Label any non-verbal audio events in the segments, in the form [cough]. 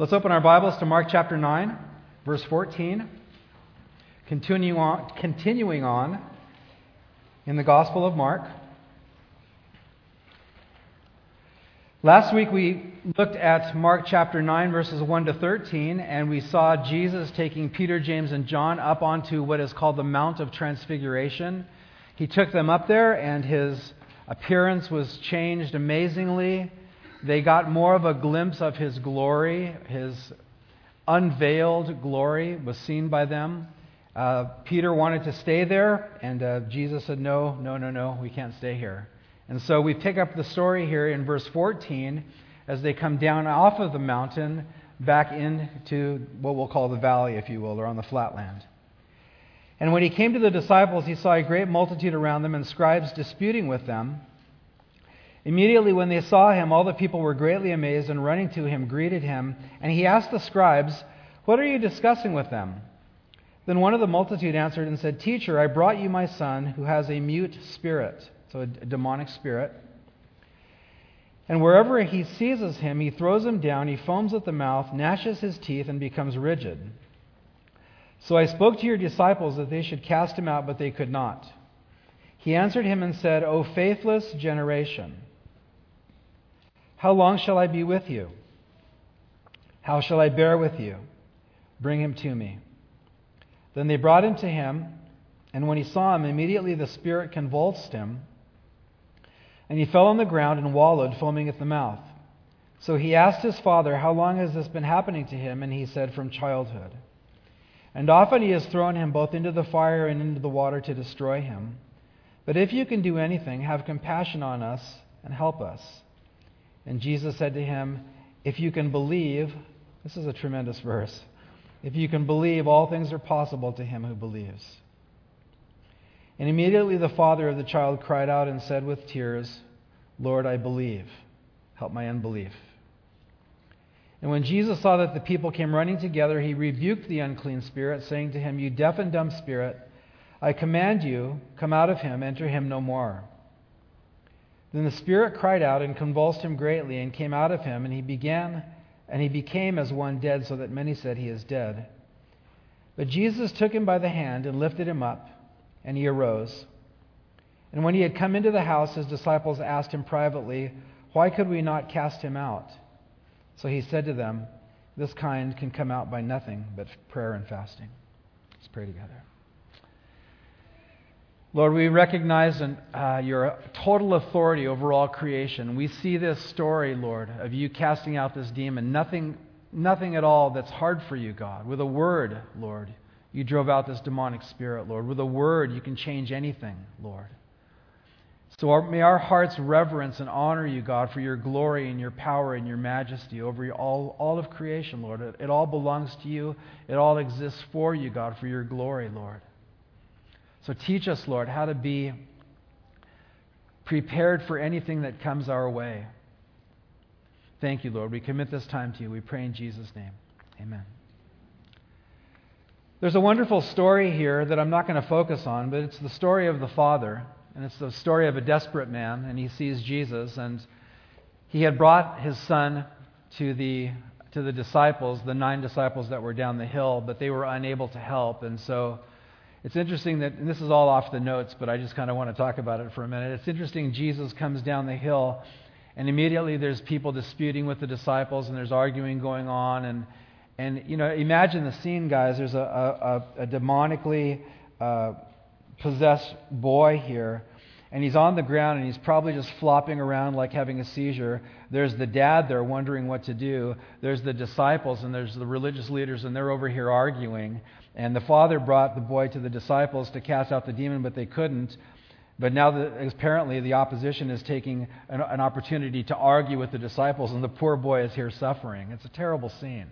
Let's open our Bibles to Mark chapter 9, verse 14. Continuing on, continuing on in the Gospel of Mark. Last week we looked at Mark chapter 9, verses 1 to 13, and we saw Jesus taking Peter, James, and John up onto what is called the Mount of Transfiguration. He took them up there, and his appearance was changed amazingly. They got more of a glimpse of his glory. His unveiled glory was seen by them. Uh, Peter wanted to stay there, and uh, Jesus said, No, no, no, no, we can't stay here. And so we pick up the story here in verse 14 as they come down off of the mountain back into what we'll call the valley, if you will, or on the flatland. And when he came to the disciples, he saw a great multitude around them and scribes disputing with them. Immediately, when they saw him, all the people were greatly amazed and running to him greeted him. And he asked the scribes, What are you discussing with them? Then one of the multitude answered and said, Teacher, I brought you my son who has a mute spirit, so a demonic spirit. And wherever he seizes him, he throws him down, he foams at the mouth, gnashes his teeth, and becomes rigid. So I spoke to your disciples that they should cast him out, but they could not. He answered him and said, O faithless generation, how long shall I be with you? How shall I bear with you? Bring him to me. Then they brought him to him, and when he saw him, immediately the Spirit convulsed him, and he fell on the ground and wallowed, foaming at the mouth. So he asked his father, How long has this been happening to him? And he said, From childhood. And often he has thrown him both into the fire and into the water to destroy him. But if you can do anything, have compassion on us and help us. And Jesus said to him, If you can believe, this is a tremendous verse. If you can believe, all things are possible to him who believes. And immediately the father of the child cried out and said with tears, Lord, I believe. Help my unbelief. And when Jesus saw that the people came running together, he rebuked the unclean spirit, saying to him, You deaf and dumb spirit, I command you, come out of him, enter him no more. Then the spirit cried out and convulsed him greatly and came out of him, and he began and he became as one dead, so that many said he is dead. But Jesus took him by the hand and lifted him up, and he arose. And when he had come into the house, his disciples asked him privately, Why could we not cast him out? So he said to them, This kind can come out by nothing but prayer and fasting. Let's pray together. Lord, we recognize uh, your total authority over all creation. We see this story, Lord, of you casting out this demon. Nothing, nothing at all that's hard for you, God. With a word, Lord, you drove out this demonic spirit, Lord. With a word, you can change anything, Lord. So our, may our hearts reverence and honor you, God, for your glory and your power and your majesty over all, all of creation, Lord. It, it all belongs to you. It all exists for you, God, for your glory, Lord. So teach us, Lord, how to be prepared for anything that comes our way. Thank you, Lord. We commit this time to you. We pray in Jesus' name. Amen. There's a wonderful story here that I'm not going to focus on, but it's the story of the Father. And it's the story of a desperate man, and he sees Jesus. And he had brought his son to the, to the disciples, the nine disciples that were down the hill, but they were unable to help. And so it's interesting that, and this is all off the notes, but I just kind of want to talk about it for a minute. It's interesting, Jesus comes down the hill, and immediately there's people disputing with the disciples, and there's arguing going on. And, and you know, imagine the scene, guys. There's a, a, a demonically uh, possessed boy here, and he's on the ground, and he's probably just flopping around like having a seizure. There's the dad there wondering what to do. There's the disciples, and there's the religious leaders, and they're over here arguing. And the father brought the boy to the disciples to cast out the demon, but they couldn't. But now, the, apparently, the opposition is taking an, an, opportunity to argue with the disciples, and the poor boy is here suffering. It's a terrible scene.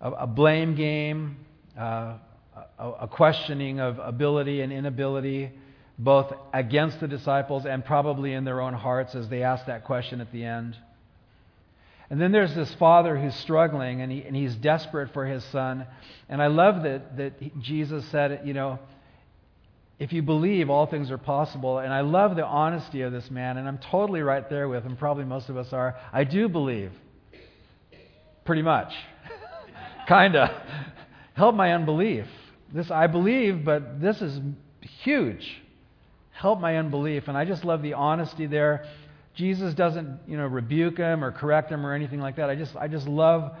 A, a blame game, uh, a, a questioning of ability and inability, both against the disciples and probably in their own hearts as they ask that question at the end. And then there's this father who's struggling and, he, and he's desperate for his son. And I love that, that Jesus said, you know, if you believe, all things are possible. And I love the honesty of this man, and I'm totally right there with him. Probably most of us are. I do believe. Pretty much. [laughs] Kinda. Help my unbelief. This I believe, but this is huge. Help my unbelief. And I just love the honesty there. Jesus doesn't, you know, rebuke him or correct him or anything like that. I just I just love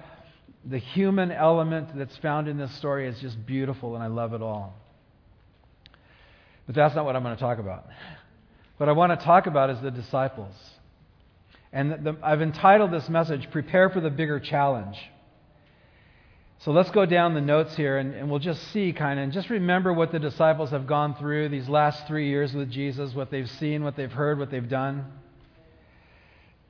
the human element that's found in this story It's just beautiful and I love it all. But that's not what I'm going to talk about. What I want to talk about is the disciples. And the, I've entitled this message, Prepare for the Bigger Challenge. So let's go down the notes here and, and we'll just see kind of, and just remember what the disciples have gone through these last three years with Jesus, what they've seen, what they've heard, what they've done.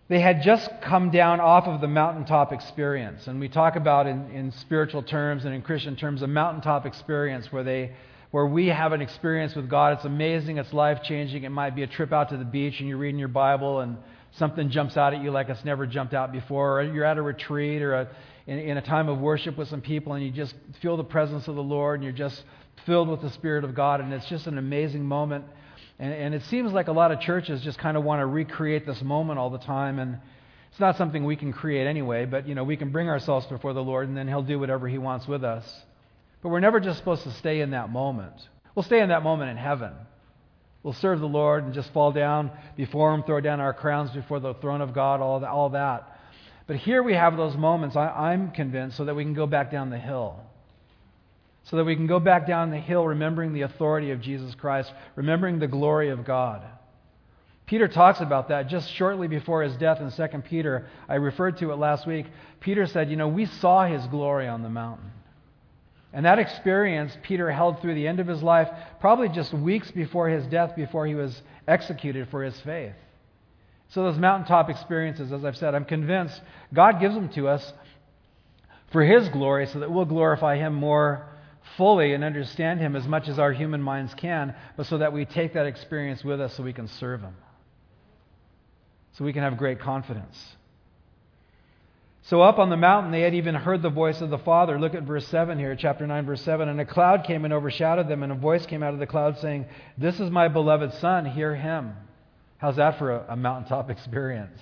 They had just come down off of the mountaintop experience. And we talk about in, in spiritual terms and in Christian terms a mountaintop experience where they where we have an experience with God. It's amazing, it's life changing. It might be a trip out to the beach and you're reading your Bible and something jumps out at you like it's never jumped out before, or you're at a retreat or a, in, in a time of worship with some people and you just feel the presence of the Lord and you're just filled with the Spirit of God, and it's just an amazing moment. And, and it seems like a lot of churches just kind of want to recreate this moment all the time, and it's not something we can create anyway, but you know, we can bring ourselves before the Lord and then He'll do whatever He wants with us. But we're never just supposed to stay in that moment. We'll stay in that moment in heaven. We'll serve the Lord and just fall down before Him, throw down our crowns before the throne of God, all that. All that. But here we have those moments, I, am convinced, so that we can go back down the hill. So that we can go back down the hill remembering the authority of Jesus Christ, remembering the glory of God. Peter talks about that just shortly before his death in 2 Peter. I referred to it last week. Peter said, You know, we saw his glory on the mountain. And that experience Peter held through the end of his life, probably just weeks before his death, before he was executed for his faith. So, those mountaintop experiences, as I've said, I'm convinced God gives them to us for His glory so that we'll glorify Him more fully and understand Him as much as our human minds can, but so that we take that experience with us so we can serve Him. So we can have great confidence. So, up on the mountain, they had even heard the voice of the Father. Look at verse 7 here, chapter 9, verse 7. And a cloud came and overshadowed them, and a voice came out of the cloud saying, This is my beloved Son, hear him. How's that for a, a mountaintop [laughs] experience?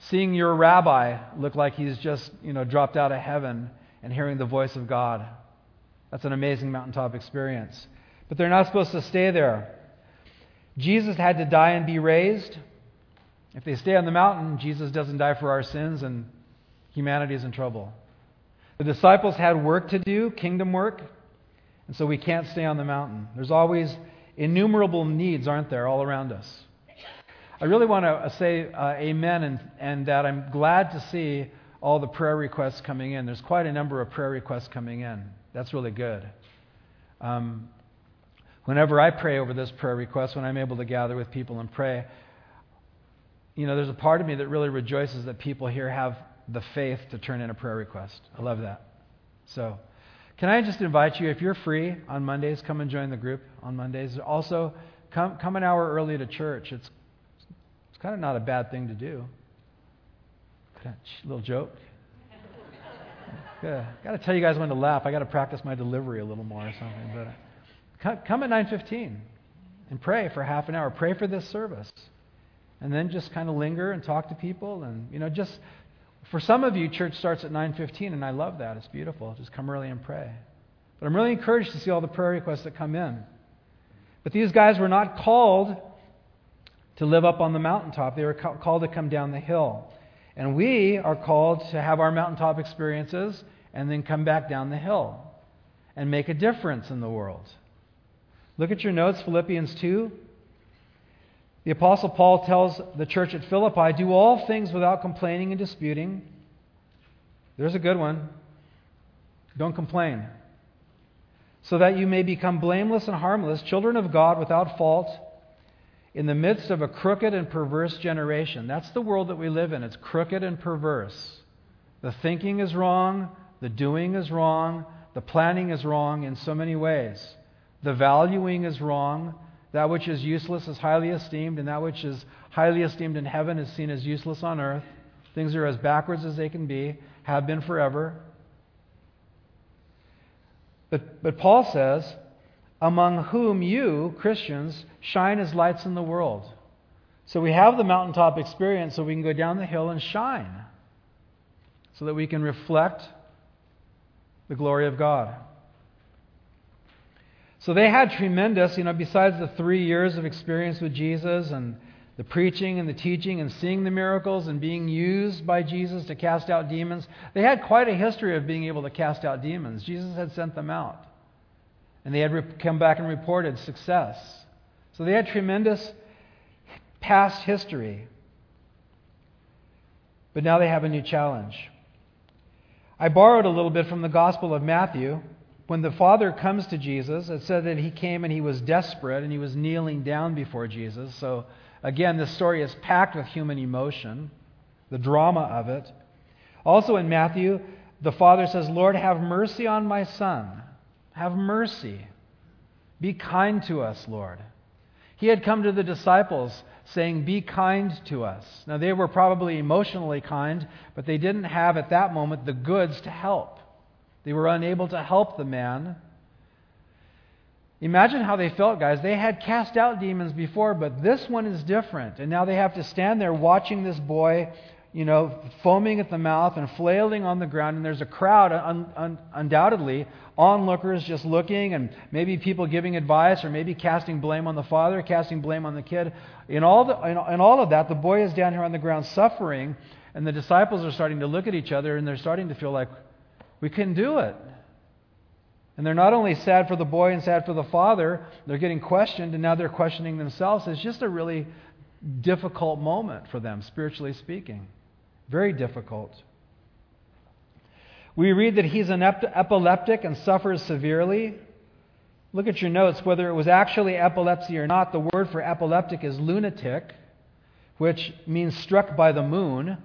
Seeing your rabbi look like he's just, you know, dropped out of heaven and hearing the voice of God. That's an amazing mountaintop experience. But they're not supposed to stay there. Jesus had to die and be raised. If they stay on the mountain, Jesus doesn't die for our sins and humanity is in trouble. The disciples had work to do, kingdom work, and so we can't stay on the mountain. There's always innumerable needs, aren't there, all around us? I really want to say uh, amen and, and that I'm glad to see all the prayer requests coming in. There's quite a number of prayer requests coming in. That's really good. Um, whenever I pray over this prayer request, when I'm able to gather with people and pray, you know, there's a part of me that really rejoices that people here have the faith to turn in a prayer request. I love that. So, can I just invite you, if you're free on Mondays, come and join the group on Mondays. Also, come, come an hour early to church. It's, it's kind of not a bad thing to do. Little joke. Got to tell you guys when to laugh. I got to practice my delivery a little more or something. But uh, come at 9:15 and pray for half an hour. Pray for this service, and then just kind of linger and talk to people. And you know, just for some of you, church starts at 9:15, and I love that. It's beautiful. Just come early and pray. But I'm really encouraged to see all the prayer requests that come in. But these guys were not called to live up on the mountaintop. They were called to come down the hill. And we are called to have our mountaintop experiences and then come back down the hill and make a difference in the world. Look at your notes, Philippians 2. The Apostle Paul tells the church at Philippi do all things without complaining and disputing. There's a good one. Don't complain. So that you may become blameless and harmless, children of God without fault in the midst of a crooked and perverse generation. That's the world that we live in. It's crooked and perverse. The thinking is wrong, the doing is wrong, the planning is wrong in so many ways. The valuing is wrong. That which is useless is highly esteemed, and that which is highly esteemed in heaven is seen as useless on earth. Things are as backwards as they can be, have been forever. But, but Paul says, among whom you, Christians, shine as lights in the world. So we have the mountaintop experience so we can go down the hill and shine. so that we can reflect the glory of God. So they had tremendous, you know, besides the three years of experience with Jesus and the preaching and the teaching and seeing the miracles and being used by Jesus to cast out demons, they had quite a history of being able to cast out demons. Jesus had sent them out. And they had come back and reported success. So they had tremendous past history. But now they have a new challenge. I borrowed a little bit from the Gospel of Matthew. When the Father comes to Jesus, it said that he came and he was desperate and he was kneeling down before Jesus. So, again, this story is packed with human emotion, the drama of it. Also in Matthew, the Father says, Lord, have mercy on my son. Have mercy. Be kind to us, Lord. He had come to the disciples saying, Be kind to us. Now, they were probably emotionally kind, but they didn't have at that moment the goods to help. They were unable to help the man. Imagine how they felt, guys. They had cast out demons before, but this one is different. And now they have to stand there watching this boy you know, foaming at the mouth and flailing on the ground, and there's a crowd, un, un, undoubtedly, onlookers just looking, and maybe people giving advice, or maybe casting blame on the father, casting blame on the kid. In all, the, in, in all of that, the boy is down here on the ground suffering, and the disciples are starting to look at each other, and they're starting to feel like, we couldn't do it. And they're not only sad for the boy and sad for the father, they're getting questioned, and now they're questioning themselves. It's just a really difficult moment for them, spiritually speaking. Very difficult. We read that he's an epileptic and suffers severely. Look at your notes. Whether it was actually epilepsy or not, the word for epileptic is lunatic, which means struck by the moon.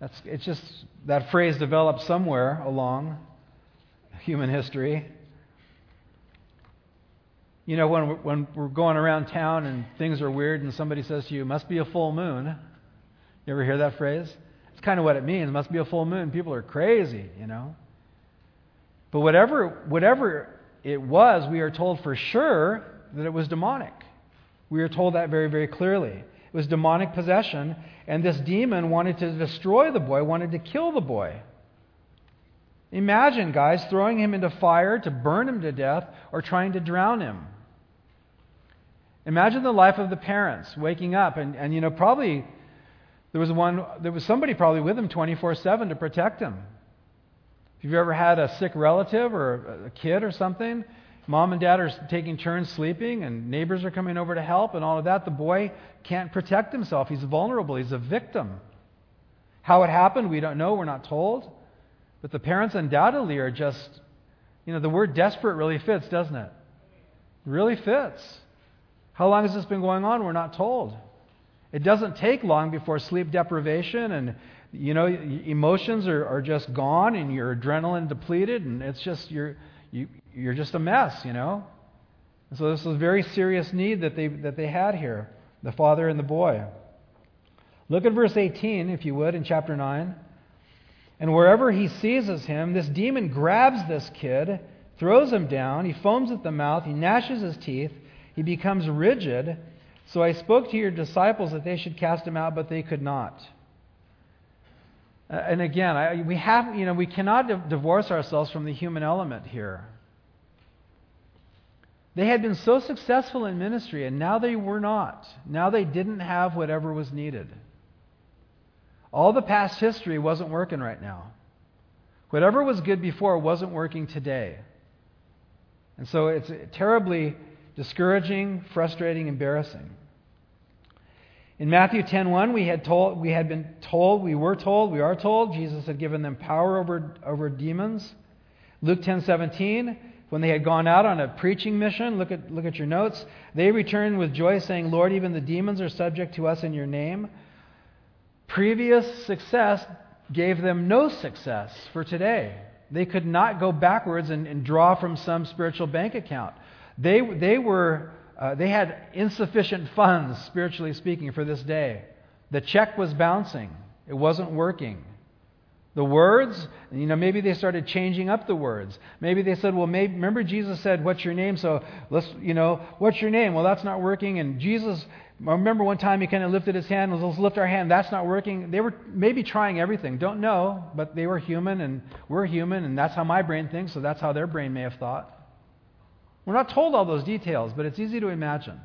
That's, it's just that phrase developed somewhere along human history. You know, when when we're going around town and things are weird and somebody says to you, must be a full moon. You ever hear that phrase? It's kind of what it means. It must be a full moon. People are crazy, you know. But whatever, whatever it was, we are told for sure that it was demonic. We are told that very, very clearly. It was demonic possession, and this demon wanted to destroy the boy, wanted to kill the boy. Imagine, guys, throwing him into fire to burn him to death or trying to drown him. Imagine the life of the parents waking up and, and you know, probably there was one, there was somebody probably with him 24/7 to protect him. If you've ever had a sick relative or a kid or something, mom and dad are taking turns sleeping, and neighbors are coming over to help, and all of that. The boy can't protect himself. He's vulnerable. He's a victim. How it happened, we don't know. We're not told. But the parents undoubtedly are just, you know, the word desperate really fits, doesn't it? Really fits. How long has this been going on? We're not told. It doesn't take long before sleep deprivation and you know emotions are, are just gone and your adrenaline depleted and it's just you're you, you're just a mess, you know. And so this was a very serious need that they that they had here, the father and the boy. Look at verse 18, if you would, in chapter 9. And wherever he seizes him, this demon grabs this kid, throws him down, he foams at the mouth, he gnashes his teeth, he becomes rigid so I spoke to your disciples that they should cast him out, but they could not. And again, I, we have, you know, we cannot divorce ourselves from the human element here. They had been so successful in ministry, and now they were not. Now they didn't have whatever was needed. All the past history wasn't working right now. Whatever was good before wasn't working today. And so it's terribly discouraging, frustrating, embarrassing. In Matthew 10:1, we had told we had been told, we were told, we are told Jesus had given them power over, over demons. Luke 10:17, when they had gone out on a preaching mission, look at look at your notes, they returned with joy saying, "Lord, even the demons are subject to us in your name." Previous success gave them no success for today. They could not go backwards and, and draw from some spiritual bank account. They, they, were, uh, they had insufficient funds, spiritually speaking, for this day. The check was bouncing, it wasn't working. The words, you know, maybe they started changing up the words. Maybe they said, well, maybe, remember Jesus said, what's your name? So let's, you know, what's your name? Well, that's not working. And Jesus, I remember one time he kind of lifted his hand, let's lift our hand. That's not working. They were maybe trying everything. Don't know, but they were human and we're human, and that's how my brain thinks, so that's how their brain may have thought. We're not told all those details, but it's easy to imagine.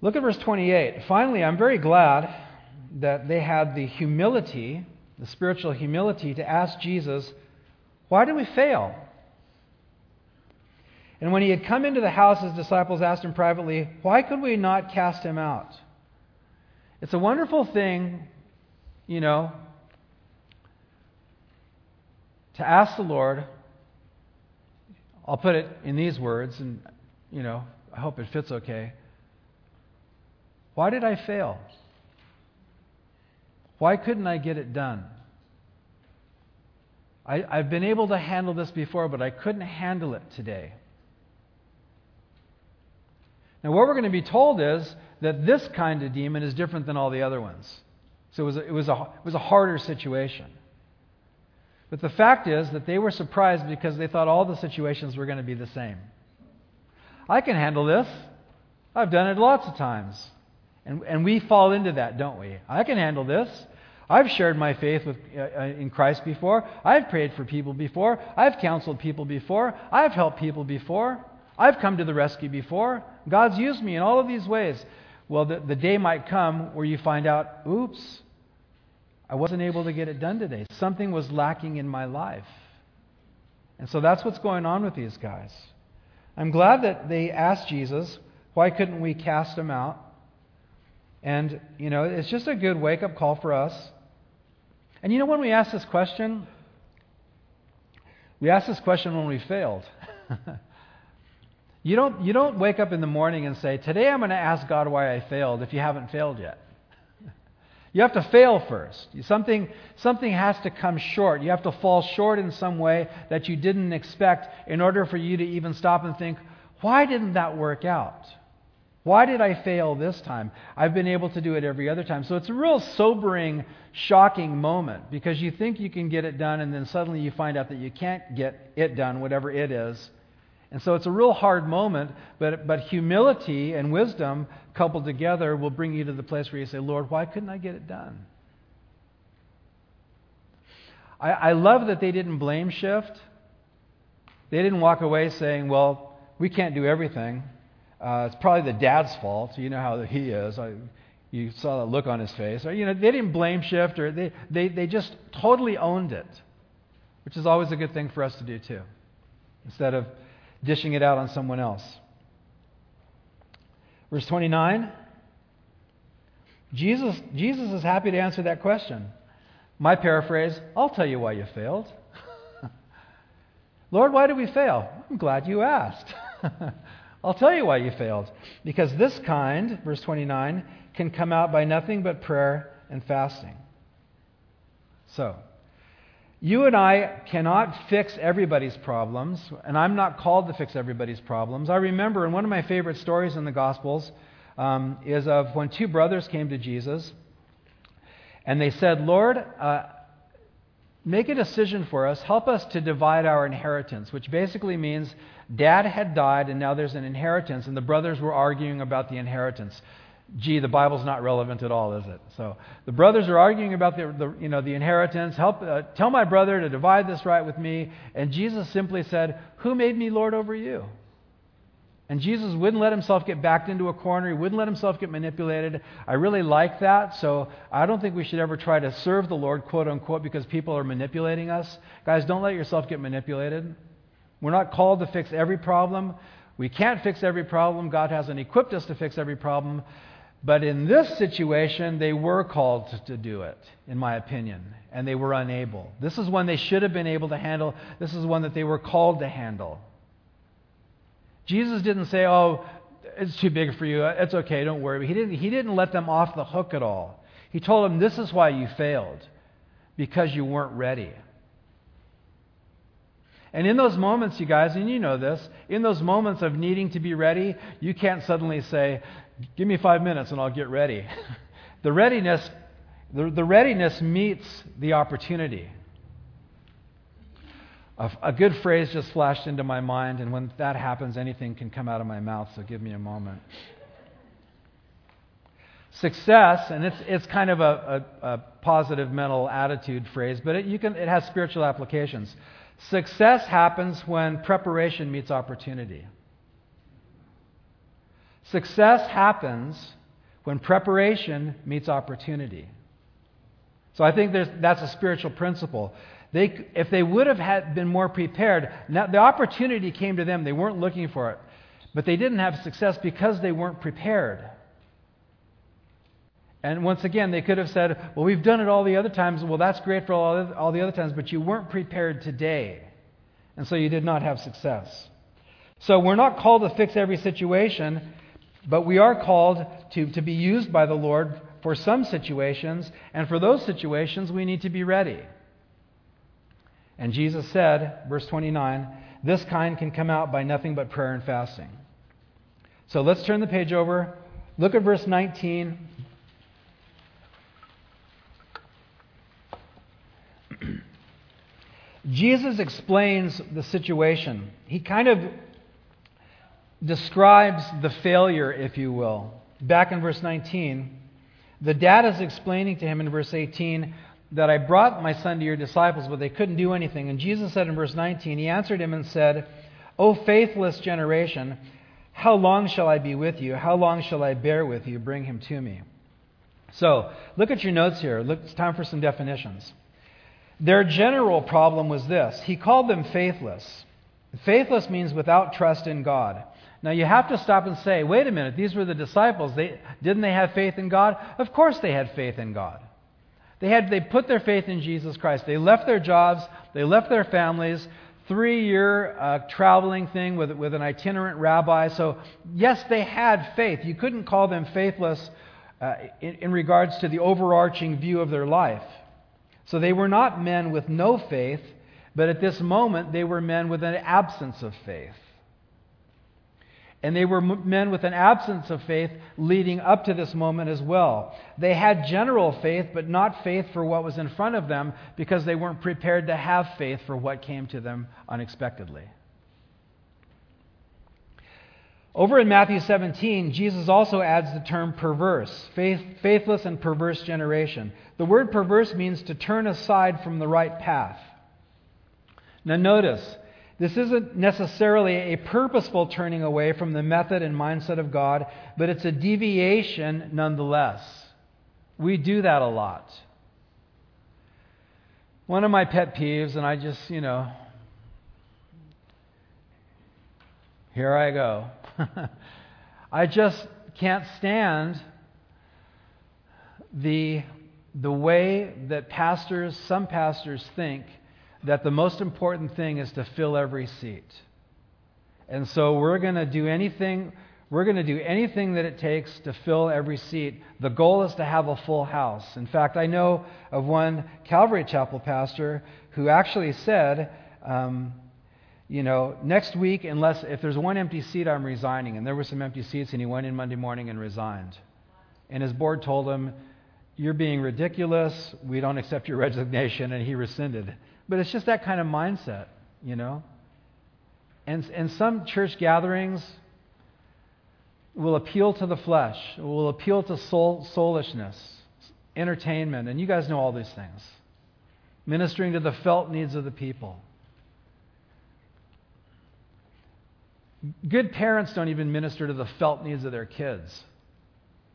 Look at verse 28. Finally, I'm very glad that they had the humility, the spiritual humility, to ask Jesus, Why do we fail? And when he had come into the house, his disciples asked him privately, Why could we not cast him out? It's a wonderful thing, you know, to ask the Lord. I'll put it in these words, and, you know, I hope it fits okay. Why did I fail? Why couldn't I get it done? I, have been able to handle this before, but I couldn't handle it today. Now, what we're going to be told is that this kind of demon is different than all the other ones. So it was a, it was a, it was a harder situation. But the fact is that they were surprised because they thought all the situations were going to be the same. I can handle this. I've done it lots of times. And, and we fall into that, don't we? I can handle this. I've shared my faith with, uh, uh, in Christ before. I've prayed for people before. I've counseled people before. I've helped people before. I've come to the rescue before. God's used me in all of these ways. Well, the, the day might come where you find out, oops, I wasn't able to get it done today. Something was lacking in my life. And so that's what's going on with these guys. I'm glad that they asked Jesus, why couldn't we cast him out? And, you know, it's just a good wake up call for us. And you know, when we ask this question, we ask this question when we failed. [laughs] you, don't, you don't wake up in the morning and say, Today I'm going to ask God why I failed if you haven't failed yet. You have to fail first. Something, something has to come short. You have to fall short in some way that you didn't expect in order for you to even stop and think, why didn't that work out? Why did I fail this time? I've been able to do it every other time. So it's a real sobering, shocking moment because you think you can get it done and then suddenly you find out that you can't get it done, whatever it is. And so it's a real hard moment, but, but humility and wisdom coupled together will bring you to the place where you say, Lord, why couldn't I get it done? I, I love that they didn't blame shift. They didn't walk away saying, well, we can't do everything. Uh, it's probably the dad's fault. You know how he is. I, you saw the look on his face. Or, you know, they didn't blame shift, or they, they, they just totally owned it, which is always a good thing for us to do too, instead of dishing it out on someone else. Verse 29. Jesus, Jesus is happy to answer that question. My paraphrase I'll tell you why you failed. [laughs] Lord, why did we fail? I'm glad you asked. [laughs] I'll tell you why you failed. Because this kind, verse 29, can come out by nothing but prayer and fasting. So, you and I cannot fix everybody's problems, and I'm not called to fix everybody's problems. I remember in one of my favorite stories in the Gospels um, is of when two brothers came to Jesus, and they said, Lord, uh, make a decision for us. Help us to divide our inheritance, which basically means Dad had died, and now there's an inheritance, and the brothers were arguing about the inheritance. Gee, the Bible's not relevant at all, is it? So the brothers are arguing about the, the you know, the inheritance. Help, uh, tell my brother to divide this right with me. And Jesus simply said, Who made me Lord over you? And Jesus wouldn't let himself get backed into a corner. He wouldn't let himself get manipulated. I really like that. So I don't think we should ever try to serve the Lord, quote unquote, because people are manipulating us. Guys, don't let yourself get manipulated. We're not called to fix every problem. We can't fix every problem. God hasn't equipped us to fix every problem. But in this situation, they were called to, do it, in my opinion, and they were unable. This is one they should have been able to handle. This is one that they were called to handle. Jesus didn't say, Oh, it's too big for you. It's okay, don't worry. He didn't, he didn't let them off the hook at all. He told them, This is why you failed, because you weren't ready. And in those moments, you guys, and you know this, in those moments of needing to be ready, you can't suddenly say, Give me five minutes and I'll get ready. [laughs] the readiness The, the readiness meets the opportunity. A, a good phrase just flashed into my mind, and when that happens, anything can come out of my mouth, so give me a moment. Success, and it's, it's kind of a, a, a positive mental attitude phrase, but it, you can, it has spiritual applications. Success happens when preparation meets opportunity. Success happens when preparation meets opportunity. So I think that's a spiritual principle. They, if they would have had been more prepared, now, the opportunity came to them. They weren't looking for it. But they didn't have success because they weren't prepared. And once again, they could have said, Well, we've done it all the other times. Well, that's great for all, all the other times, but you weren't prepared today. And so you did not have success. So we're not called to fix every situation, but we are called to, to be used by the Lord for some situations. And for those situations, we need to be ready. And Jesus said, verse 29, this kind can come out by nothing but prayer and fasting. So let's turn the page over. Look at verse 19. [clears throat] Jesus explains the situation. He kind of describes the failure, if you will. Back in verse 19, the dad is explaining to him in verse 18 that I brought my son to your disciples, but they couldn't do anything. And Jesus said in verse 19, He answered him and said, O faithless generation, how long shall I be with you? How long shall I bear with you? Bring him to me. So, look at your notes here. Look, it's time for some definitions. Their general problem was this He called them faithless. Faithless means without trust in God. Now you have to stop and say, wait a minute, these were the disciples. They, didn't they have faith in God? Of course they had faith in God. They had they put their faith in Jesus Christ. They left their jobs, they left their families, three year uh, traveling thing with, with an itinerant rabbi. So, yes, they had faith. You couldn't call them faithless uh, in, in regards to the overarching view of their life. So, they were not men with no faith, but at this moment, they were men with an absence of faith. And they were men with an absence of faith leading up to this moment as well. They had general faith, but not faith for what was in front of them because they weren't prepared to have faith for what came to them unexpectedly. Over in Matthew 17, Jesus also adds the term perverse, faith, faithless and perverse generation. The word perverse means to turn aside from the right path. Now, notice, this isn't necessarily a purposeful turning away from the method and mindset of God, but it's a deviation nonetheless. We do that a lot. One of my pet peeves, and I just, you know, here I go. [laughs] I just can't stand the, the way that pastors, some pastors, think that the most important thing is to fill every seat. And so we're going to do anything we're going to do anything that it takes to fill every seat. The goal is to have a full house. In fact, I know of one Calvary Chapel pastor who actually said, um, you know, next week, unless if there's one empty seat, I'm resigning. And there were some empty seats, and he went in Monday morning and resigned. And his board told him, You're being ridiculous. We don't accept your resignation. And he rescinded. But it's just that kind of mindset, you know? And, and some church gatherings will appeal to the flesh, will appeal to soul, soulishness, entertainment, and you guys know all these things. Ministering to the felt needs of the people. Good parents don't even minister to the felt needs of their kids.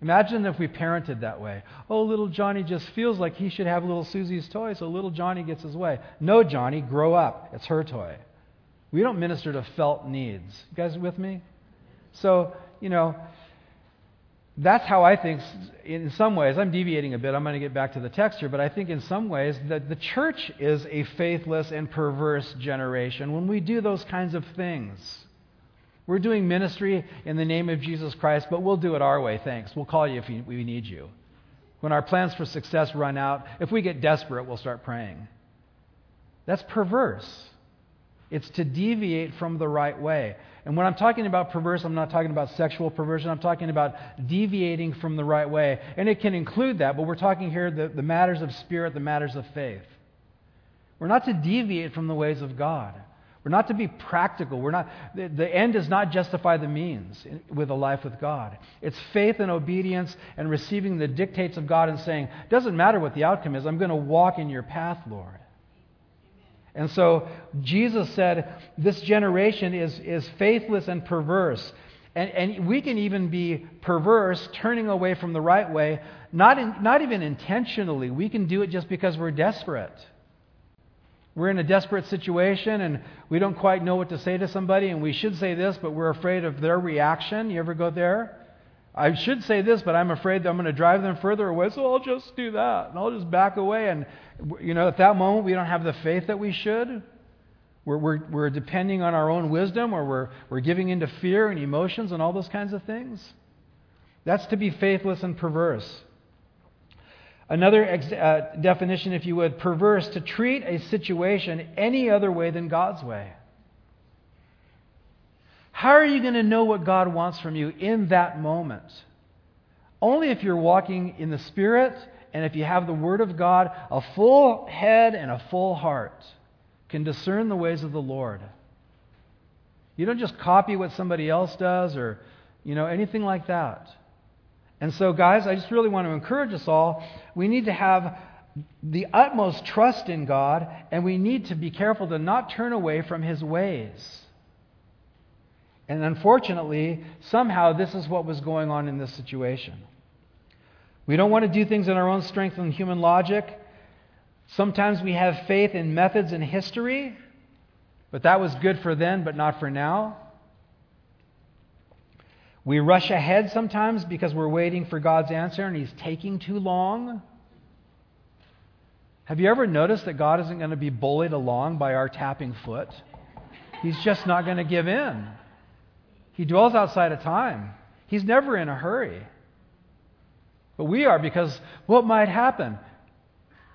Imagine if we parented that way. Oh, little Johnny just feels like he should have little Susie's toy, so little Johnny gets his way. No, Johnny, grow up. It's her toy. We don't minister to felt needs. You guys with me? So, you know, that's how I think, in some ways, I'm deviating a bit. I'm going to get back to the text here, but I think in some ways that the church is a faithless and perverse generation when we do those kinds of things. We're doing ministry in the name of Jesus Christ, but we'll do it our way, thanks. We'll call you if we need you. When our plans for success run out, if we get desperate, we'll start praying. That's perverse. It's to deviate from the right way. And when I'm talking about perverse, I'm not talking about sexual perversion. I'm talking about deviating from the right way. And it can include that, but we're talking here the, the matters of spirit, the matters of faith. We're not to deviate from the ways of God. We're not to be practical. We're not, the, the end does not justify the means with a life with God. It's faith and obedience and receiving the dictates of God and saying, doesn't matter what the outcome is, I'm going to walk in your path, Lord. And so Jesus said, This generation is, is faithless and perverse. And, and we can even be perverse, turning away from the right way, not, in, not even intentionally. We can do it just because we're desperate. We're in a desperate situation and we don't quite know what to say to somebody, and we should say this, but we're afraid of their reaction. You ever go there? I should say this, but I'm afraid that I'm going to drive them further away, so I'll just do that. And I'll just back away. And, you know, at that moment, we don't have the faith that we should. We're, we're, we're depending on our own wisdom, or we're, we're giving into fear and emotions and all those kinds of things. That's to be faithless and perverse. Another ex- uh, definition, if you would, perverse, to treat a situation any other way than God's way. How are you going to know what God wants from you in that moment? Only if you're walking in the Spirit and if you have the Word of God, a full head and a full heart can discern the ways of the Lord. You don't just copy what somebody else does or, you know, anything like that. And so, guys, I just really want to encourage us all. We need to have the utmost trust in God, and we need to be careful to not turn away from His ways. And unfortunately, somehow this is what was going on in this situation. We don't want to do things in our own strength and human logic. Sometimes we have faith in methods and history, but that was good for then, but not for now. We rush ahead sometimes because we're waiting for God's answer and He's taking too long. Have you ever noticed that God isn't going to be bullied along by our tapping foot? He's just not going to give in. He dwells outside of time. He's never in a hurry. But we are because what might happen?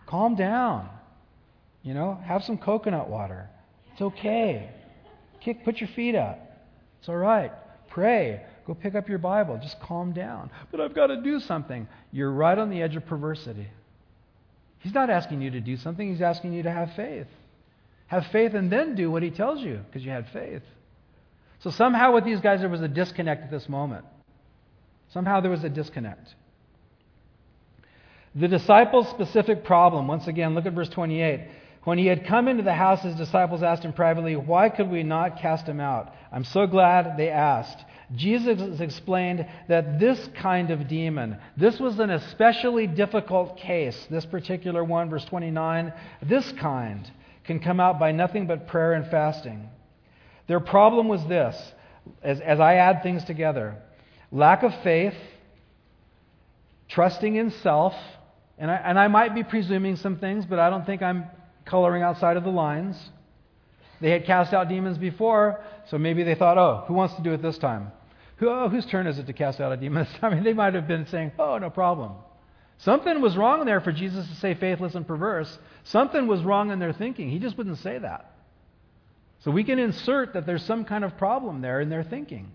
Calm down. You know, have some coconut water. It's okay. Kick, put your feet up. It's all right. Pray. Go pick up your Bible. Just calm down. But I've got to do something. You're right on the edge of perversity. He's not asking you to do something, He's asking you to have faith. Have faith and then do what He tells you because you had faith. So somehow with these guys, there was a disconnect at this moment. Somehow there was a disconnect. The disciples' specific problem, once again, look at verse 28. When he had come into the house, his disciples asked him privately, Why could we not cast him out? I'm so glad they asked. Jesus explained that this kind of demon, this was an especially difficult case, this particular one, verse 29, this kind can come out by nothing but prayer and fasting. Their problem was this as, as I add things together lack of faith, trusting in self, and I, and I might be presuming some things, but I don't think I'm coloring outside of the lines. They had cast out demons before, so maybe they thought, oh, who wants to do it this time? Oh, whose turn is it to cast out a demon? [laughs] I mean, they might have been saying, oh, no problem. Something was wrong there for Jesus to say faithless and perverse. Something was wrong in their thinking. He just wouldn't say that. So we can insert that there's some kind of problem there in their thinking.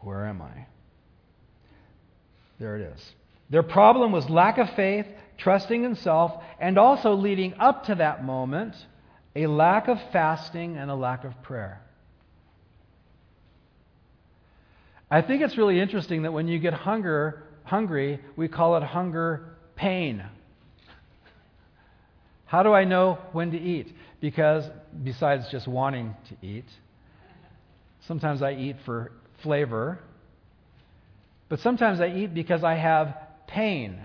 Where am I? There it is. Their problem was lack of faith, trusting in self, and also leading up to that moment, a lack of fasting and a lack of prayer. I think it's really interesting that when you get hunger, hungry, we call it hunger pain. How do I know when to eat? Because besides just wanting to eat, sometimes I eat for flavor, but sometimes I eat because I have pain.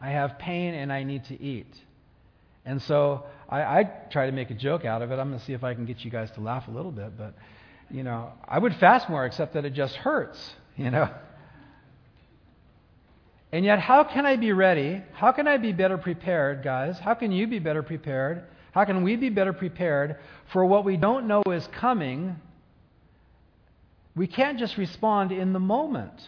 I have pain and I need to eat. And so I, I try to make a joke out of it. I'm going to see if I can get you guys to laugh a little bit, but you know, I would fast more except that it just hurts, you know. And yet, how can I be ready? How can I be better prepared, guys? How can you be better prepared? How can we be better prepared for what we don't know is coming? We can't just respond in the moment.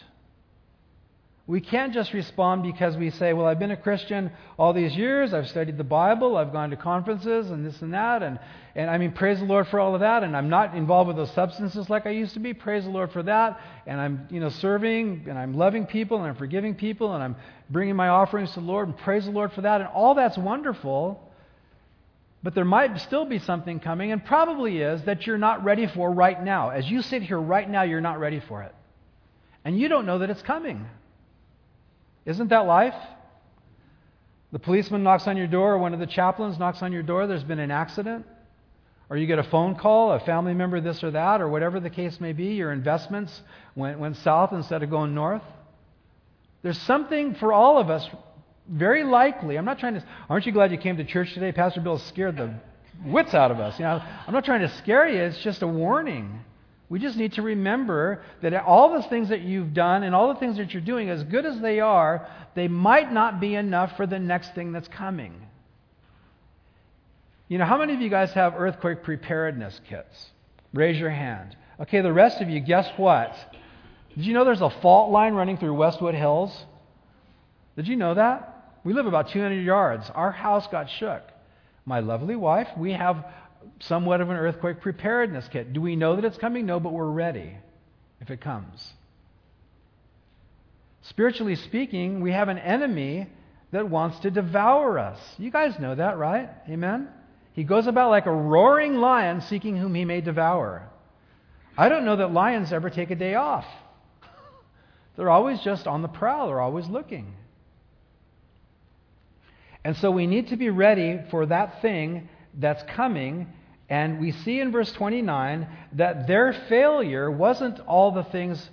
We can't just respond because we say, Well, I've been a Christian all these years. I've studied the Bible. I've gone to conferences and this and that. And, and I mean, praise the Lord for all of that. And I'm not involved with those substances like I used to be. Praise the Lord for that. And I'm, you know, serving and I'm loving people and I'm forgiving people and I'm bringing my offerings to the Lord and praise the Lord for that. And all that's wonderful. But there might still be something coming, and probably is, that you're not ready for right now. As you sit here right now, you're not ready for it. And you don't know that it's coming. Isn't that life? The policeman knocks on your door, or one of the chaplains knocks on your door, there's been an accident. Or you get a phone call, a family member, this or that, or whatever the case may be, your investments went, went south instead of going north. There's something for all of us, very likely. I'm not trying to. Aren't you glad you came to church today? Pastor Bill scared the wits out of us. You know, I'm not trying to scare you, it's just a warning. We just need to remember that all the things that you've done and all the things that you're doing, as good as they are, they might not be enough for the next thing that's coming. You know, how many of you guys have earthquake preparedness kits? Raise your hand. Okay, the rest of you, guess what? Did you know there's a fault line running through Westwood Hills? Did you know that? We live about 200 yards. Our house got shook. My lovely wife, we have somewhat of an earthquake preparedness kit. Do we know that it's coming? No, but we're ready if it comes. Spiritually speaking, we have an enemy that wants to devour us. You guys know that, right? Amen? He goes about like a roaring lion seeking whom he may devour. I don't know that lions ever take a day off. [laughs] They're always just on the prowl, they're always looking. And so we need to be ready for that thing that's coming. And we see in verse 29 that their failure wasn't all the things,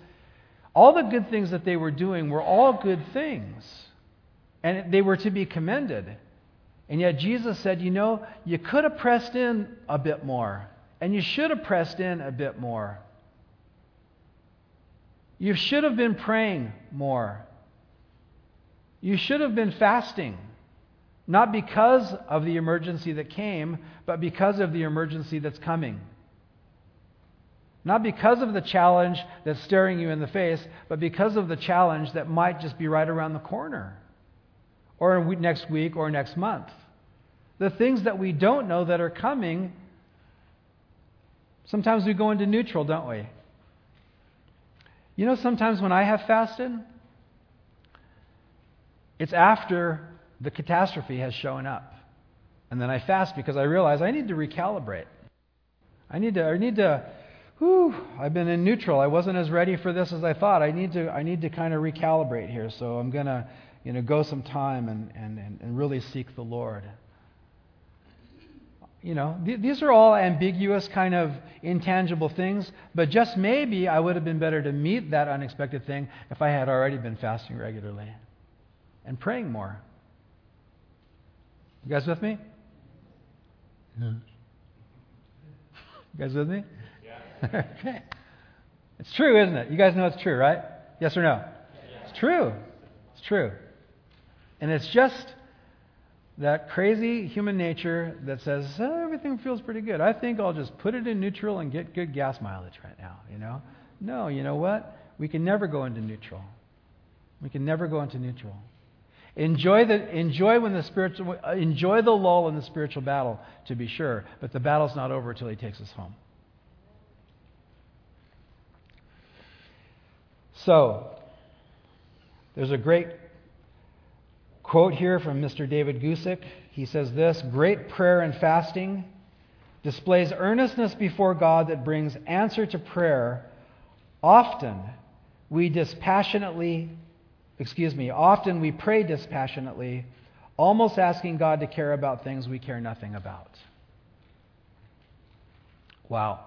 all the good things that they were doing were all good things. And they were to be commended. And yet Jesus said, you know, you could have pressed in a bit more. And you should have pressed in a bit more. You should have been praying more. You should have been fasting. Not because of the emergency that came, but because of the emergency that's coming. Not because of the challenge that's staring you in the face, but because of the challenge that might just be right around the corner, or next week, or next month. The things that we don't know that are coming, sometimes we go into neutral, don't we? You know, sometimes when I have fasted, it's after the catastrophe has shown up. And then I fast because I realize I need to recalibrate. I need to, I need to, whew, I've been in neutral. I wasn't as ready for this as I thought. I need to, I need to kind of recalibrate here. So I'm going to, you know, go some time and, and, and really seek the Lord. You know, th- these are all ambiguous, kind of intangible things, but just maybe I would have been better to meet that unexpected thing if I had already been fasting regularly and praying more. You guys with me? Yeah. You guys with me? Yeah. okay. It's true, isn't it? You guys know it's true, right? Yes or no? Yeah. It's true. It's true. And it's just that crazy human nature that says, oh, everything feels pretty good. I think I'll just put it in neutral and get good gas mileage right now, you know? No, you know what? We can never go into neutral. We can never go into neutral. Enjoy, the, enjoy, when the spiritual, enjoy the lull in the spiritual battle, to be sure, but the battle's not over until he takes us home. So, there's a great quote here from Mr. David Guzik. He says this Great prayer and fasting displays earnestness before God that brings answer to prayer. Often we dispassionately excuse me, often we pray dispassionately, almost asking God to care about things we care nothing about. Wow.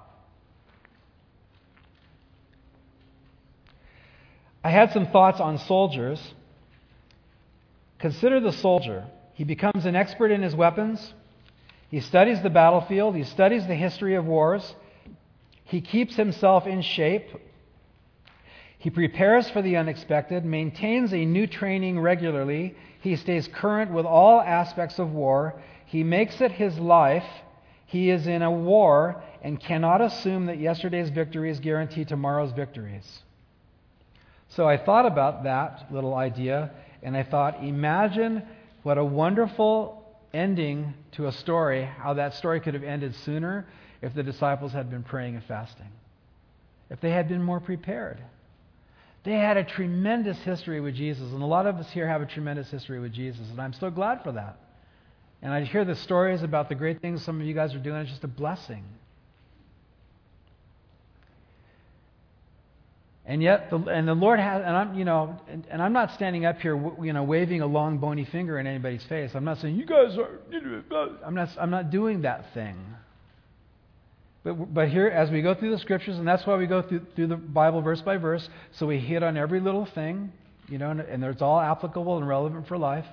I had some thoughts on soldiers. Consider the soldier. He becomes an expert in his weapons. He studies the battlefield. He studies the history of wars. He keeps himself in shape he prepares for the unexpected, maintains a new training regularly. He stays current with all aspects of war. He makes it his life. He is in a war and cannot assume that yesterday's victories guarantee tomorrow's victories. So I thought about that little idea, and I thought, imagine what a wonderful ending to a story, how that story could have ended sooner if the disciples had been praying and fasting, if they had been more prepared. They had a tremendous history with Jesus, and a lot of us here have a tremendous history with Jesus, and I'm so glad for that. And I hear the stories about the great things some of you guys are doing. It's just a blessing. And yet, the, and the Lord has, and I'm, you know, and, and, I'm not standing up here, you know, waving a long bony finger in anybody's face. I'm not saying you guys are. I'm not. I'm not doing that thing. But, but here, as we go through the scriptures, and that's why we go through, through the Bible verse by verse, so we hit on every little thing, you know, and, and it's all applicable and relevant for life.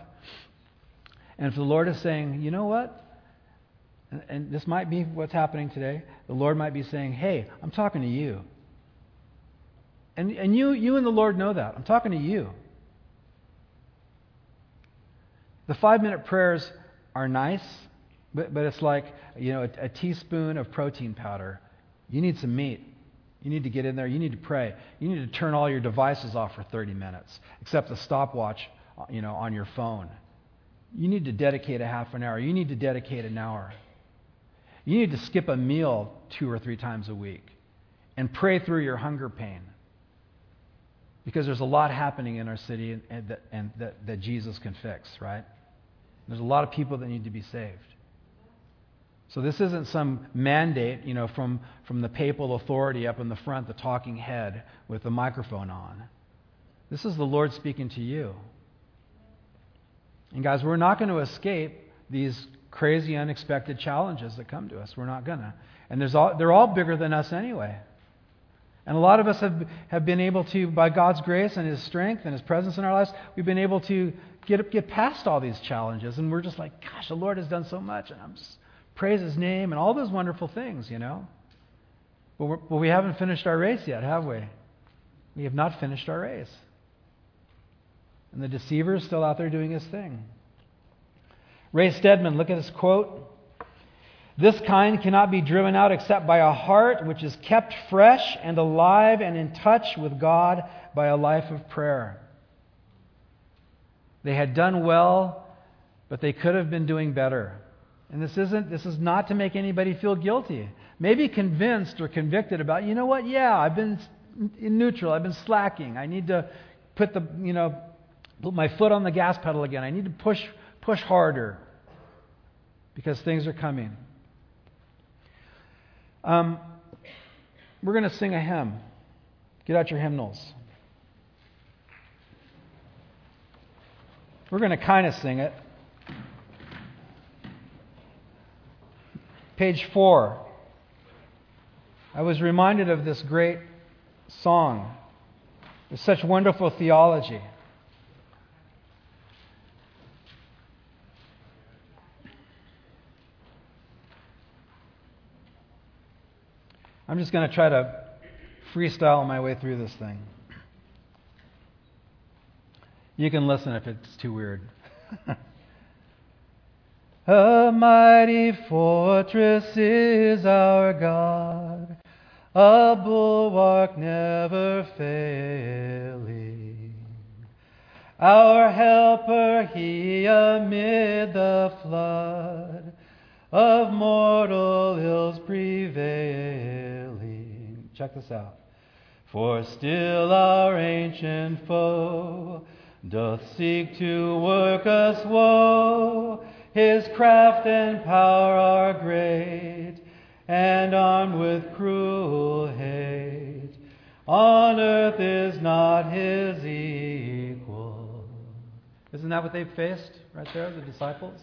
And if the Lord is saying, you know what? And, and this might be what's happening today. The Lord might be saying, hey, I'm talking to you. And, and you, you and the Lord know that. I'm talking to you. The five minute prayers are nice, but, but it's like you know, a, a teaspoon of protein powder. You need some meat. You need to get in there. You need to pray. You need to turn all your devices off for 30 minutes, except the stopwatch you know, on your phone. You need to dedicate a half an hour. You need to dedicate an hour. You need to skip a meal two or three times a week and pray through your hunger pain. Because there's a lot happening in our city and, and, that, and that, that Jesus can fix, right? There's a lot of people that need to be saved. So this isn't some mandate, you know, from, from the papal authority up in the front, the talking head with the microphone on. This is the Lord speaking to you. And guys, we're not going to escape these crazy, unexpected challenges that come to us. We're not going to. And there's all, they're all bigger than us anyway. And a lot of us have, have been able to, by God's grace and His strength and His presence in our lives, we've been able to get, get past all these challenges. And we're just like, gosh, the Lord has done so much. And I'm just, praise His name and all those wonderful things, you know. But, but we haven't finished our race yet, have we? We have not finished our race. And the deceiver is still out there doing his thing. Ray Stedman, look at this quote. This kind cannot be driven out except by a heart which is kept fresh and alive and in touch with God by a life of prayer. They had done well, but they could have been doing better. And this isn't this is not to make anybody feel guilty. Maybe convinced or convicted about, you know what? Yeah, I've been in neutral. I've been slacking. I need to put the, you know, put my foot on the gas pedal again. I need to push push harder because things are coming. Um, we're going to sing a hymn. Get out your hymnals. We're going to kind of sing it. Page four. I was reminded of this great song with such wonderful theology. I'm just going to try to freestyle my way through this thing. You can listen if it's too weird. [laughs] A mighty fortress is our God, a bulwark never failing. Our helper, he amid the flood of mortal ills prevailing. Check this out. For still our ancient foe doth seek to work us woe his craft and power are great, and armed with cruel hate. On earth is not his equal. Isn't that what they faced right there, the disciples?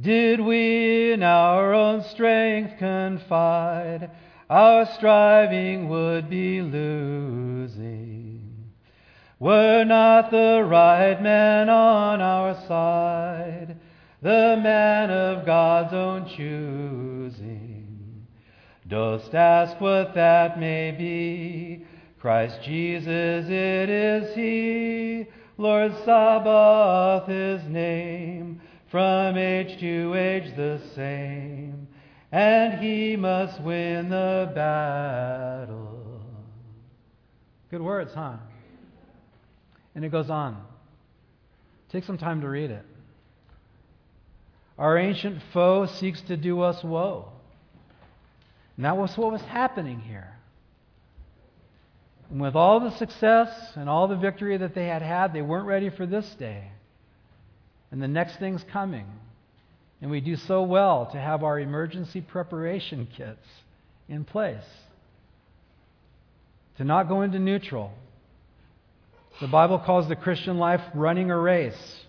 Did we in our own strength confide, our striving would be losing. Were not the right man on our side, the man of God's own choosing? Dost ask what that may be? Christ Jesus, it is He. Lord Sabaoth, His name, from age to age the same, and He must win the battle. Good words, huh? And it goes on. Take some time to read it. Our ancient foe seeks to do us woe. And that was what was happening here. And with all the success and all the victory that they had had, they weren't ready for this day. And the next thing's coming. And we do so well to have our emergency preparation kits in place. To not go into neutral. The Bible calls the Christian life running a race.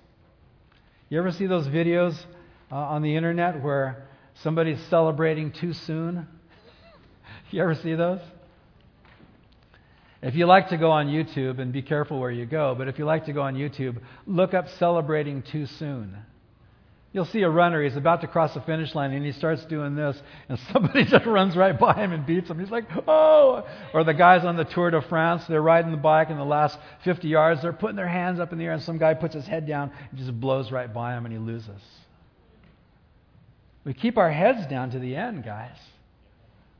You ever see those videos uh, on the internet where somebody's celebrating too soon? [laughs] you ever see those? If you like to go on YouTube, and be careful where you go, but if you like to go on YouTube, look up celebrating too soon. You'll see a runner, he's about to cross the finish line, and he starts doing this, and somebody [laughs] just runs right by him and beats him. He's like, oh! Or the guys on the Tour de France, they're riding the bike in the last 50 yards, they're putting their hands up in the air, and some guy puts his head down and just blows right by him, and he loses. We keep our heads down to the end, guys.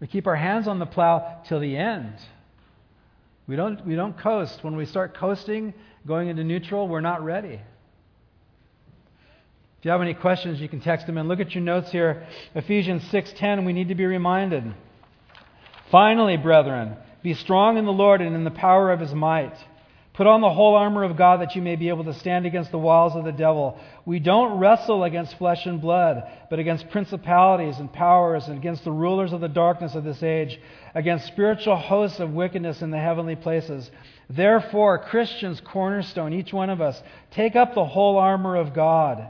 We keep our hands on the plow till the end. We don't, we don't coast. When we start coasting, going into neutral, we're not ready. You have any questions, you can text them in. Look at your notes here. Ephesians 6:10, we need to be reminded. Finally, brethren, be strong in the Lord and in the power of his might. Put on the whole armor of God that you may be able to stand against the wiles of the devil. We don't wrestle against flesh and blood, but against principalities and powers and against the rulers of the darkness of this age, against spiritual hosts of wickedness in the heavenly places. Therefore, Christians, cornerstone, each one of us, take up the whole armor of God,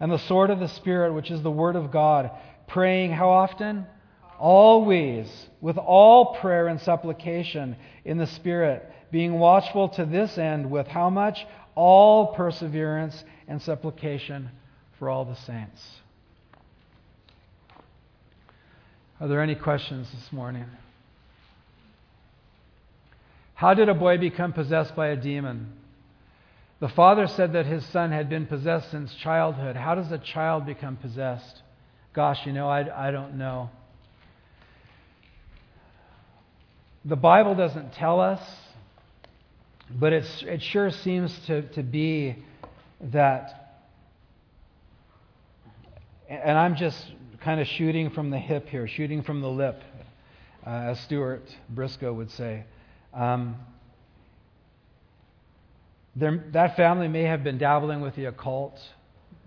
and the sword of the Spirit, which is the word of God, praying how often? Always, with all prayer and supplication in the Spirit, being watchful to this end with how much? all perseverance and supplication for all the saints. Are there any questions this morning? How did a boy become possessed by a demon? The father said that his son had been possessed since childhood. How does a child become possessed? Gosh, you know, I, I don't know. The Bible doesn't tell us. But it's, it sure seems to, to be that, and I'm just kind of shooting from the hip here, shooting from the lip, uh, as Stuart Briscoe would say. Um, that family may have been dabbling with the occult.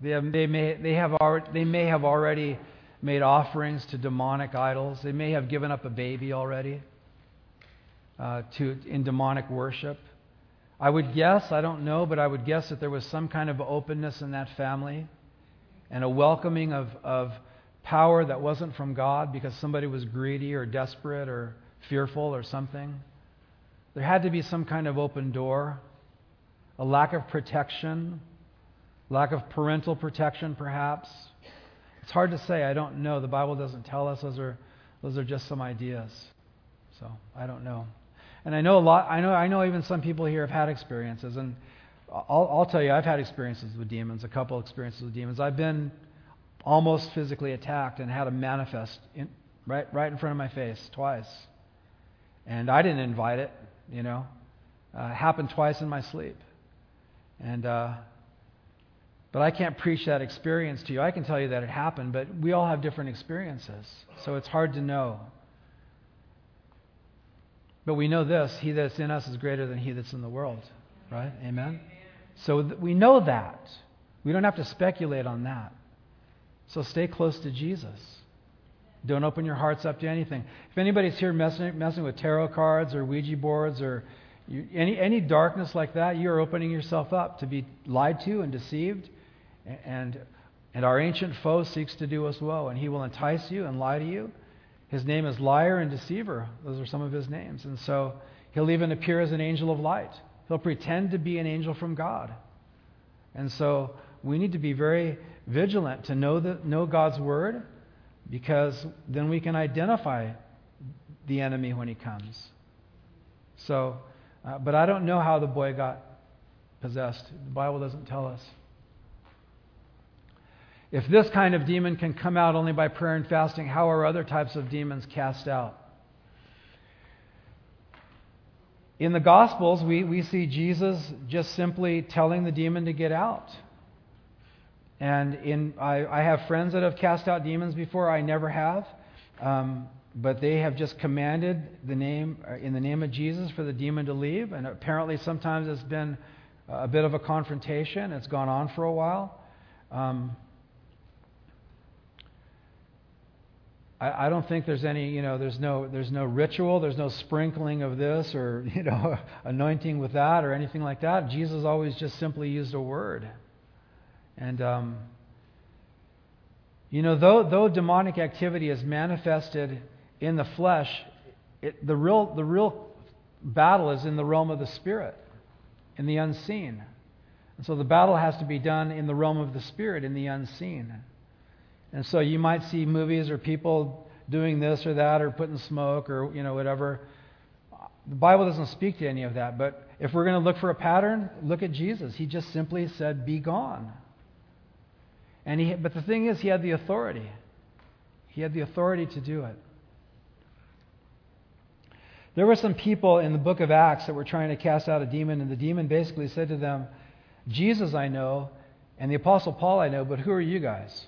They, have, they, may, they, have already, they may have already made offerings to demonic idols. They may have given up a baby already uh, to, in demonic worship. I would guess, I don't know, but I would guess that there was some kind of openness in that family and a welcoming of, of power that wasn't from God because somebody was greedy or desperate or fearful or something. There had to be some kind of open door, a lack of protection, lack of parental protection, perhaps. It's hard to say. I don't know. The Bible doesn't tell us. Those are, those are just some ideas. So I don't know. And I know a lot. I know. I know even some people here have had experiences, and I'll, I'll tell you, I've had experiences with demons. A couple experiences with demons. I've been almost physically attacked and had a manifest in, right right in front of my face twice, and I didn't invite it. You know, uh, happened twice in my sleep, and. Uh, but I can't preach that experience to you. I can tell you that it happened, but we all have different experiences. So it's hard to know. But we know this He that's in us is greater than he that's in the world. Right? Amen? So th- we know that. We don't have to speculate on that. So stay close to Jesus. Don't open your hearts up to anything. If anybody's here messing, messing with tarot cards or Ouija boards or you, any, any darkness like that, you are opening yourself up to be lied to and deceived. And, and our ancient foe seeks to do us woe, and he will entice you and lie to you his name is liar and deceiver. Those are some of his names. And so he'll even appear as an angel of light He'll pretend to be an angel from God. And so we need to be very vigilant to know, the, know God's word because then we can identify the enemy when he comes. So, uh, but I don't know how the boy got possessed. The Bible doesn't tell us. If this kind of demon can come out only by prayer and fasting, how are other types of demons cast out? In the Gospels, we, we see Jesus just simply telling the demon to get out. And in, I, I have friends that have cast out demons before. I never have. Um, but they have just commanded the name uh, in the name of Jesus for the demon to leave. And apparently, sometimes it's been a bit of a confrontation. It's gone on for a while. Um, I, don't think there's any, you know, there's no, there's no ritual, there's no sprinkling of this or, [laughs] you know, anointing with that or anything like that. Jesus always just simply used a word. And, um, you know, though, though demonic activity is manifested in the flesh, it, the, real, the real battle is in the realm of the spirit, in the unseen. And so the battle has to be done in the realm of the spirit, in the unseen. And so you might see movies or people doing this or that or putting smoke or you know whatever. The Bible doesn't speak to any of that, but if we're going to look for a pattern, look at Jesus. He just simply said, "Be gone." And he, but the thing is, he had the authority. He had the authority to do it. There were some people in the book of Acts that were trying to cast out a demon, and the demon basically said to them, Jesus I know, and the Apostle Paul I know, but who are you guys?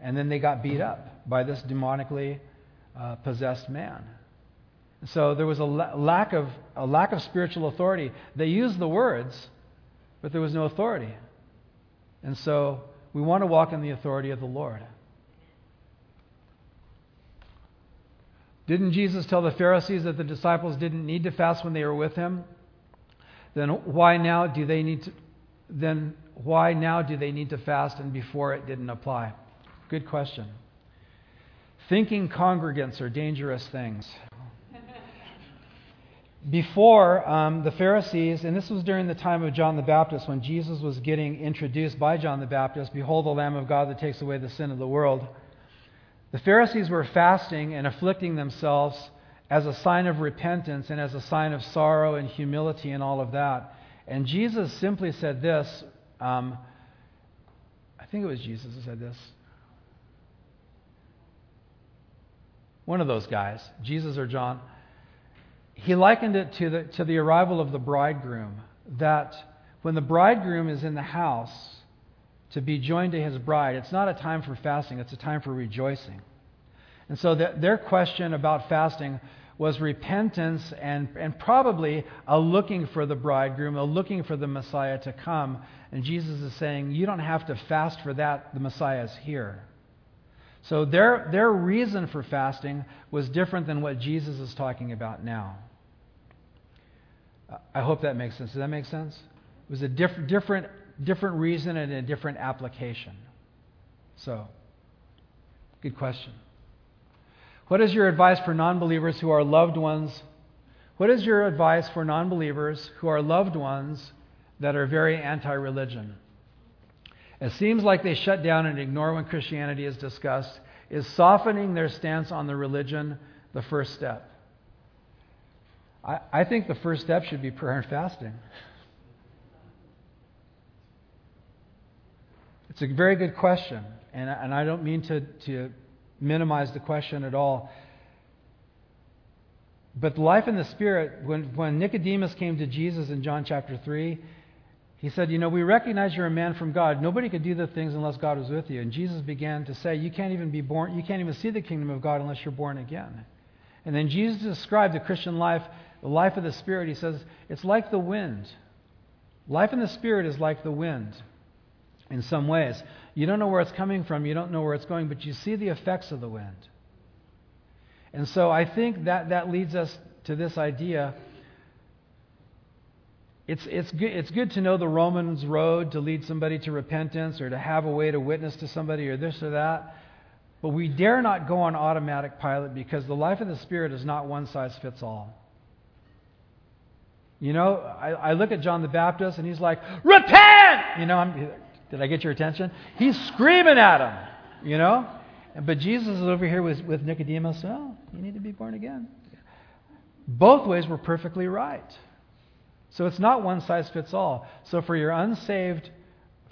And then they got beat up by this demonically uh, possessed man. So there was a la- lack, of, a lack of spiritual authority. They used the words, but there was no authority. And so we want to walk in the authority of the Lord. Didn't Jesus tell the Pharisees that the disciples didn't need to fast when they were with him? Then why now do they need to then why now do they need to fast and before it didn't apply? Good question. Thinking congregants are dangerous things. [laughs] Before, um, the Pharisees, and this was during the time of John the Baptist when Jesus was getting introduced by John the Baptist Behold, the Lamb of God that takes away the sin of the world. The Pharisees were fasting and afflicting themselves as a sign of repentance and as a sign of sorrow and humility and all of that. And Jesus simply said this um, I think it was Jesus who said this. one of those guys, Jesus or John, he likened it to the, to the arrival of the bridegroom. That when the bridegroom is in the house to be joined to his bride, it's not a time for fasting, it's a time for rejoicing. And so the, their question about fasting was repentance and, and probably a looking for the bridegroom, a looking for the Messiah to come. And Jesus is saying, You don't have to fast for that, the Messiah is here. So their, their reason for fasting was different than what Jesus is talking about now. I hope that makes sense. Does that make sense? It was a diff- different, different reason and a different application. So, good question. What is your advice for non believers who are loved ones? What is your advice for non believers who are loved ones that are very anti religion? It seems like they shut down and ignore when Christianity is discussed. Is softening their stance on the religion the first step? I, I think the first step should be prayer and fasting. [laughs] It's a very good question, and, and I don't mean to, to minimize the question at all. But life in the Spirit, when, when Nicodemus came to Jesus in John chapter 3, he said, You know, we recognize you're a man from God. Nobody could do the things unless God was with you. And Jesus began to say, You can't even be born, you can't even see the kingdom of God unless you're born again. And then Jesus described the Christian life, the life of the Spirit. He says, It's like the wind. Life in the Spirit is like the wind in some ways. You don't know where it's coming from, you don't know where it's going, but you see the effects of the wind. And so I think that, that leads us to this idea it's, it's, good, it's good to know the Romans road to lead somebody to repentance or to have a way to witness to somebody or this or that. But we dare not go on automatic pilot because the life of the Spirit is not one size fits all. You know, I, I look at John the Baptist and he's like, Repent! You know, I'm, did I get your attention? He's screaming at him, you know? But Jesus is over here with, with Nicodemus. Oh, you need to be born again. Both ways were perfectly right. So it's not one size fits all. So for your unsaved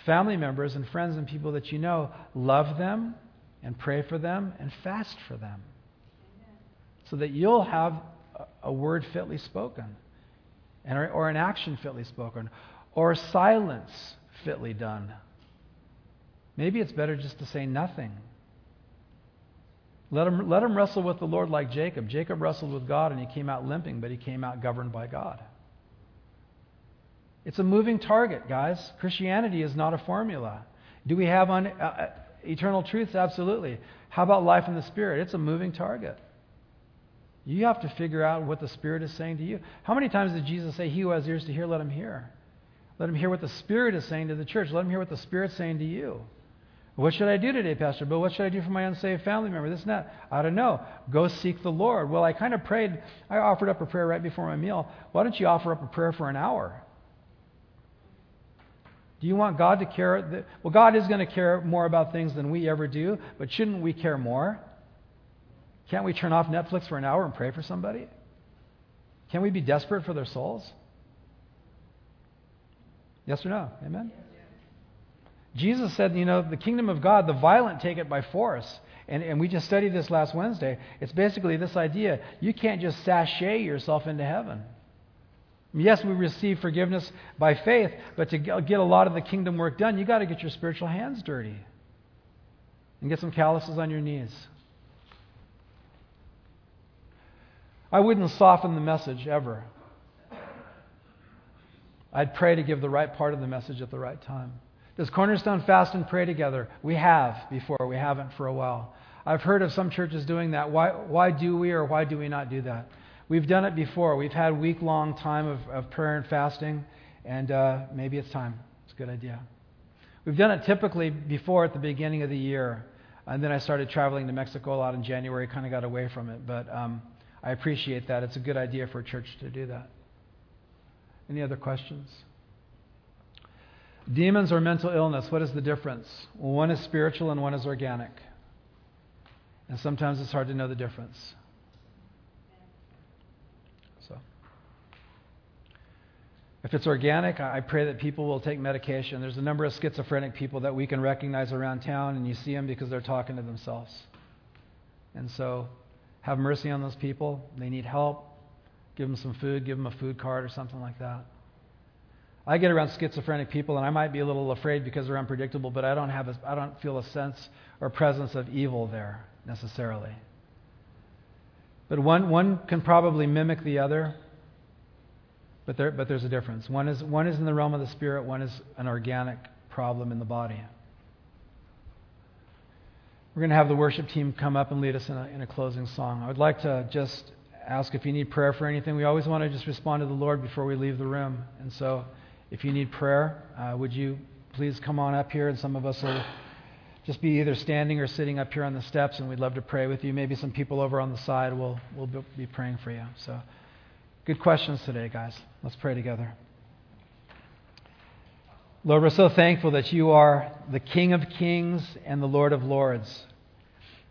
family members and friends and people that you know, love them and pray for them and fast for them. So that you'll have a word fitly spoken, or an action fitly spoken, or silence fitly done. Maybe it's better just to say nothing. Let him, let him wrestle with the Lord like Jacob. Jacob wrestled with God and he came out limping, but he came out governed by God. It's a moving target, guys. Christianity is not a formula. Do we have un, uh, uh eternal truths? Absolutely. How about life in the Spirit? It's a moving target. You have to figure out what the Spirit is saying to you. How many times did Jesus say, He who has ears to hear, let him hear? Let him hear what the Spirit is saying to the church. Let him hear what the Spirit's saying to you. What should I do today, Pastor Bill? What should I do for my unsaved family member? This and that. I don't know. Go seek the Lord. Well, I kind of prayed. I offered up a prayer right before my meal. Why don't you offer up a prayer for an hour? Do you want God to care? Well, God is going to care more about things than we ever do, but shouldn't we care more? Can't we turn off Netflix for an hour and pray for somebody? Can we be desperate for their souls? Yes or no? Amen? Jesus said, you know, the kingdom of God, the violent take it by force. And, and we just studied this last Wednesday. It's basically this idea you can't just sashay yourself into heaven. Yes, we receive forgiveness by faith, but to get a lot of the kingdom work done, you've got to get your spiritual hands dirty and get some calluses on your knees. I wouldn't soften the message ever. I'd pray to give the right part of the message at the right time. Does Cornerstone fast and pray together? We have before. We haven't for a while. I've heard of some churches doing that. Why, why do we or why do we not do that? We've done it before. We've had week long time of, of prayer and fasting, and uh, maybe it's time. It's a good idea. We've done it typically before at the beginning of the year, and then I started traveling to Mexico a lot in January, kind of got away from it. But um, I appreciate that. It's a good idea for a church to do that. Any other questions? Demons or mental illness, what is the difference? Well, one is spiritual and one is organic. And sometimes it's hard to know the difference. So, if it's organic, I pray that people will take medication. There's a number of schizophrenic people that we can recognize around town, and you see them because they're talking to themselves. And so, have mercy on those people. They need help. Give them some food, give them a food card or something like that. I get around schizophrenic people, and I might be a little afraid because they're unpredictable, but I don't, have a, I don't feel a sense or presence of evil there necessarily. But one, one can probably mimic the other, but, there, but there's a difference. One is, one is in the realm of the spirit, one is an organic problem in the body. We're going to have the worship team come up and lead us in a, in a closing song. I would like to just ask if you need prayer for anything. We always want to just respond to the Lord before we leave the room. And so. If you need prayer, uh, would you please come on up here? And some of us will just be either standing or sitting up here on the steps, and we'd love to pray with you. Maybe some people over on the side will will be praying for you. So, good questions today, guys. Let's pray together. Lord, we're so thankful that you are the King of kings and the Lord of lords.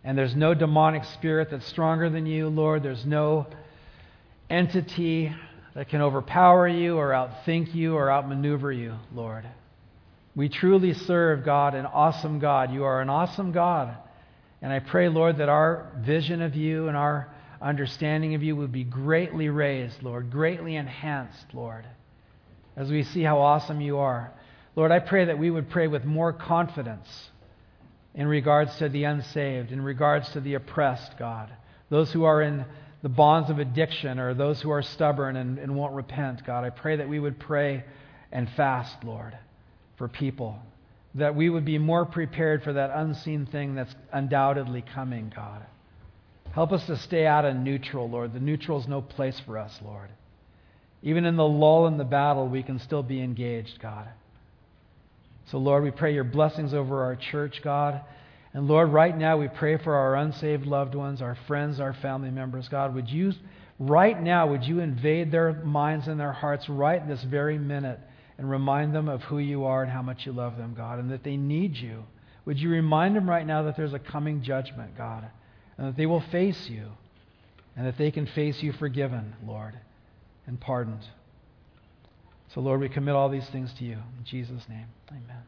And there's no demonic spirit that's stronger than you, Lord. There's no entity that can overpower you or outthink you or outmaneuver you, Lord. We truly serve God, an awesome God. You are an awesome God. And I pray, Lord, that our vision of you and our understanding of you would be greatly raised, Lord, greatly enhanced, Lord, as we see how awesome you are. Lord, I pray that we would pray with more confidence in regards to the unsaved, in regards to the oppressed, God, those who are in the bonds of addiction or those who are stubborn and, and won't repent, God. I pray that we would pray and fast, Lord, for people. That we would be more prepared for that unseen thing that's undoubtedly coming, God. Help us to stay out of neutral, Lord. The neutral is no place for us, Lord. Even in the lull in the battle, we can still be engaged, God. So, Lord, we pray your blessings over our church, God. And Lord, right now we pray for our unsaved loved ones, our friends, our family members. God, would you, right now, would you invade their minds and their hearts right this very minute and remind them of who you are and how much you love them, God, and that they need you. Would you remind them right now that there's a coming judgment, God, and that they will face you, and that they can face you forgiven, Lord, and pardoned. So, Lord, we commit all these things to you. In Jesus' name, amen.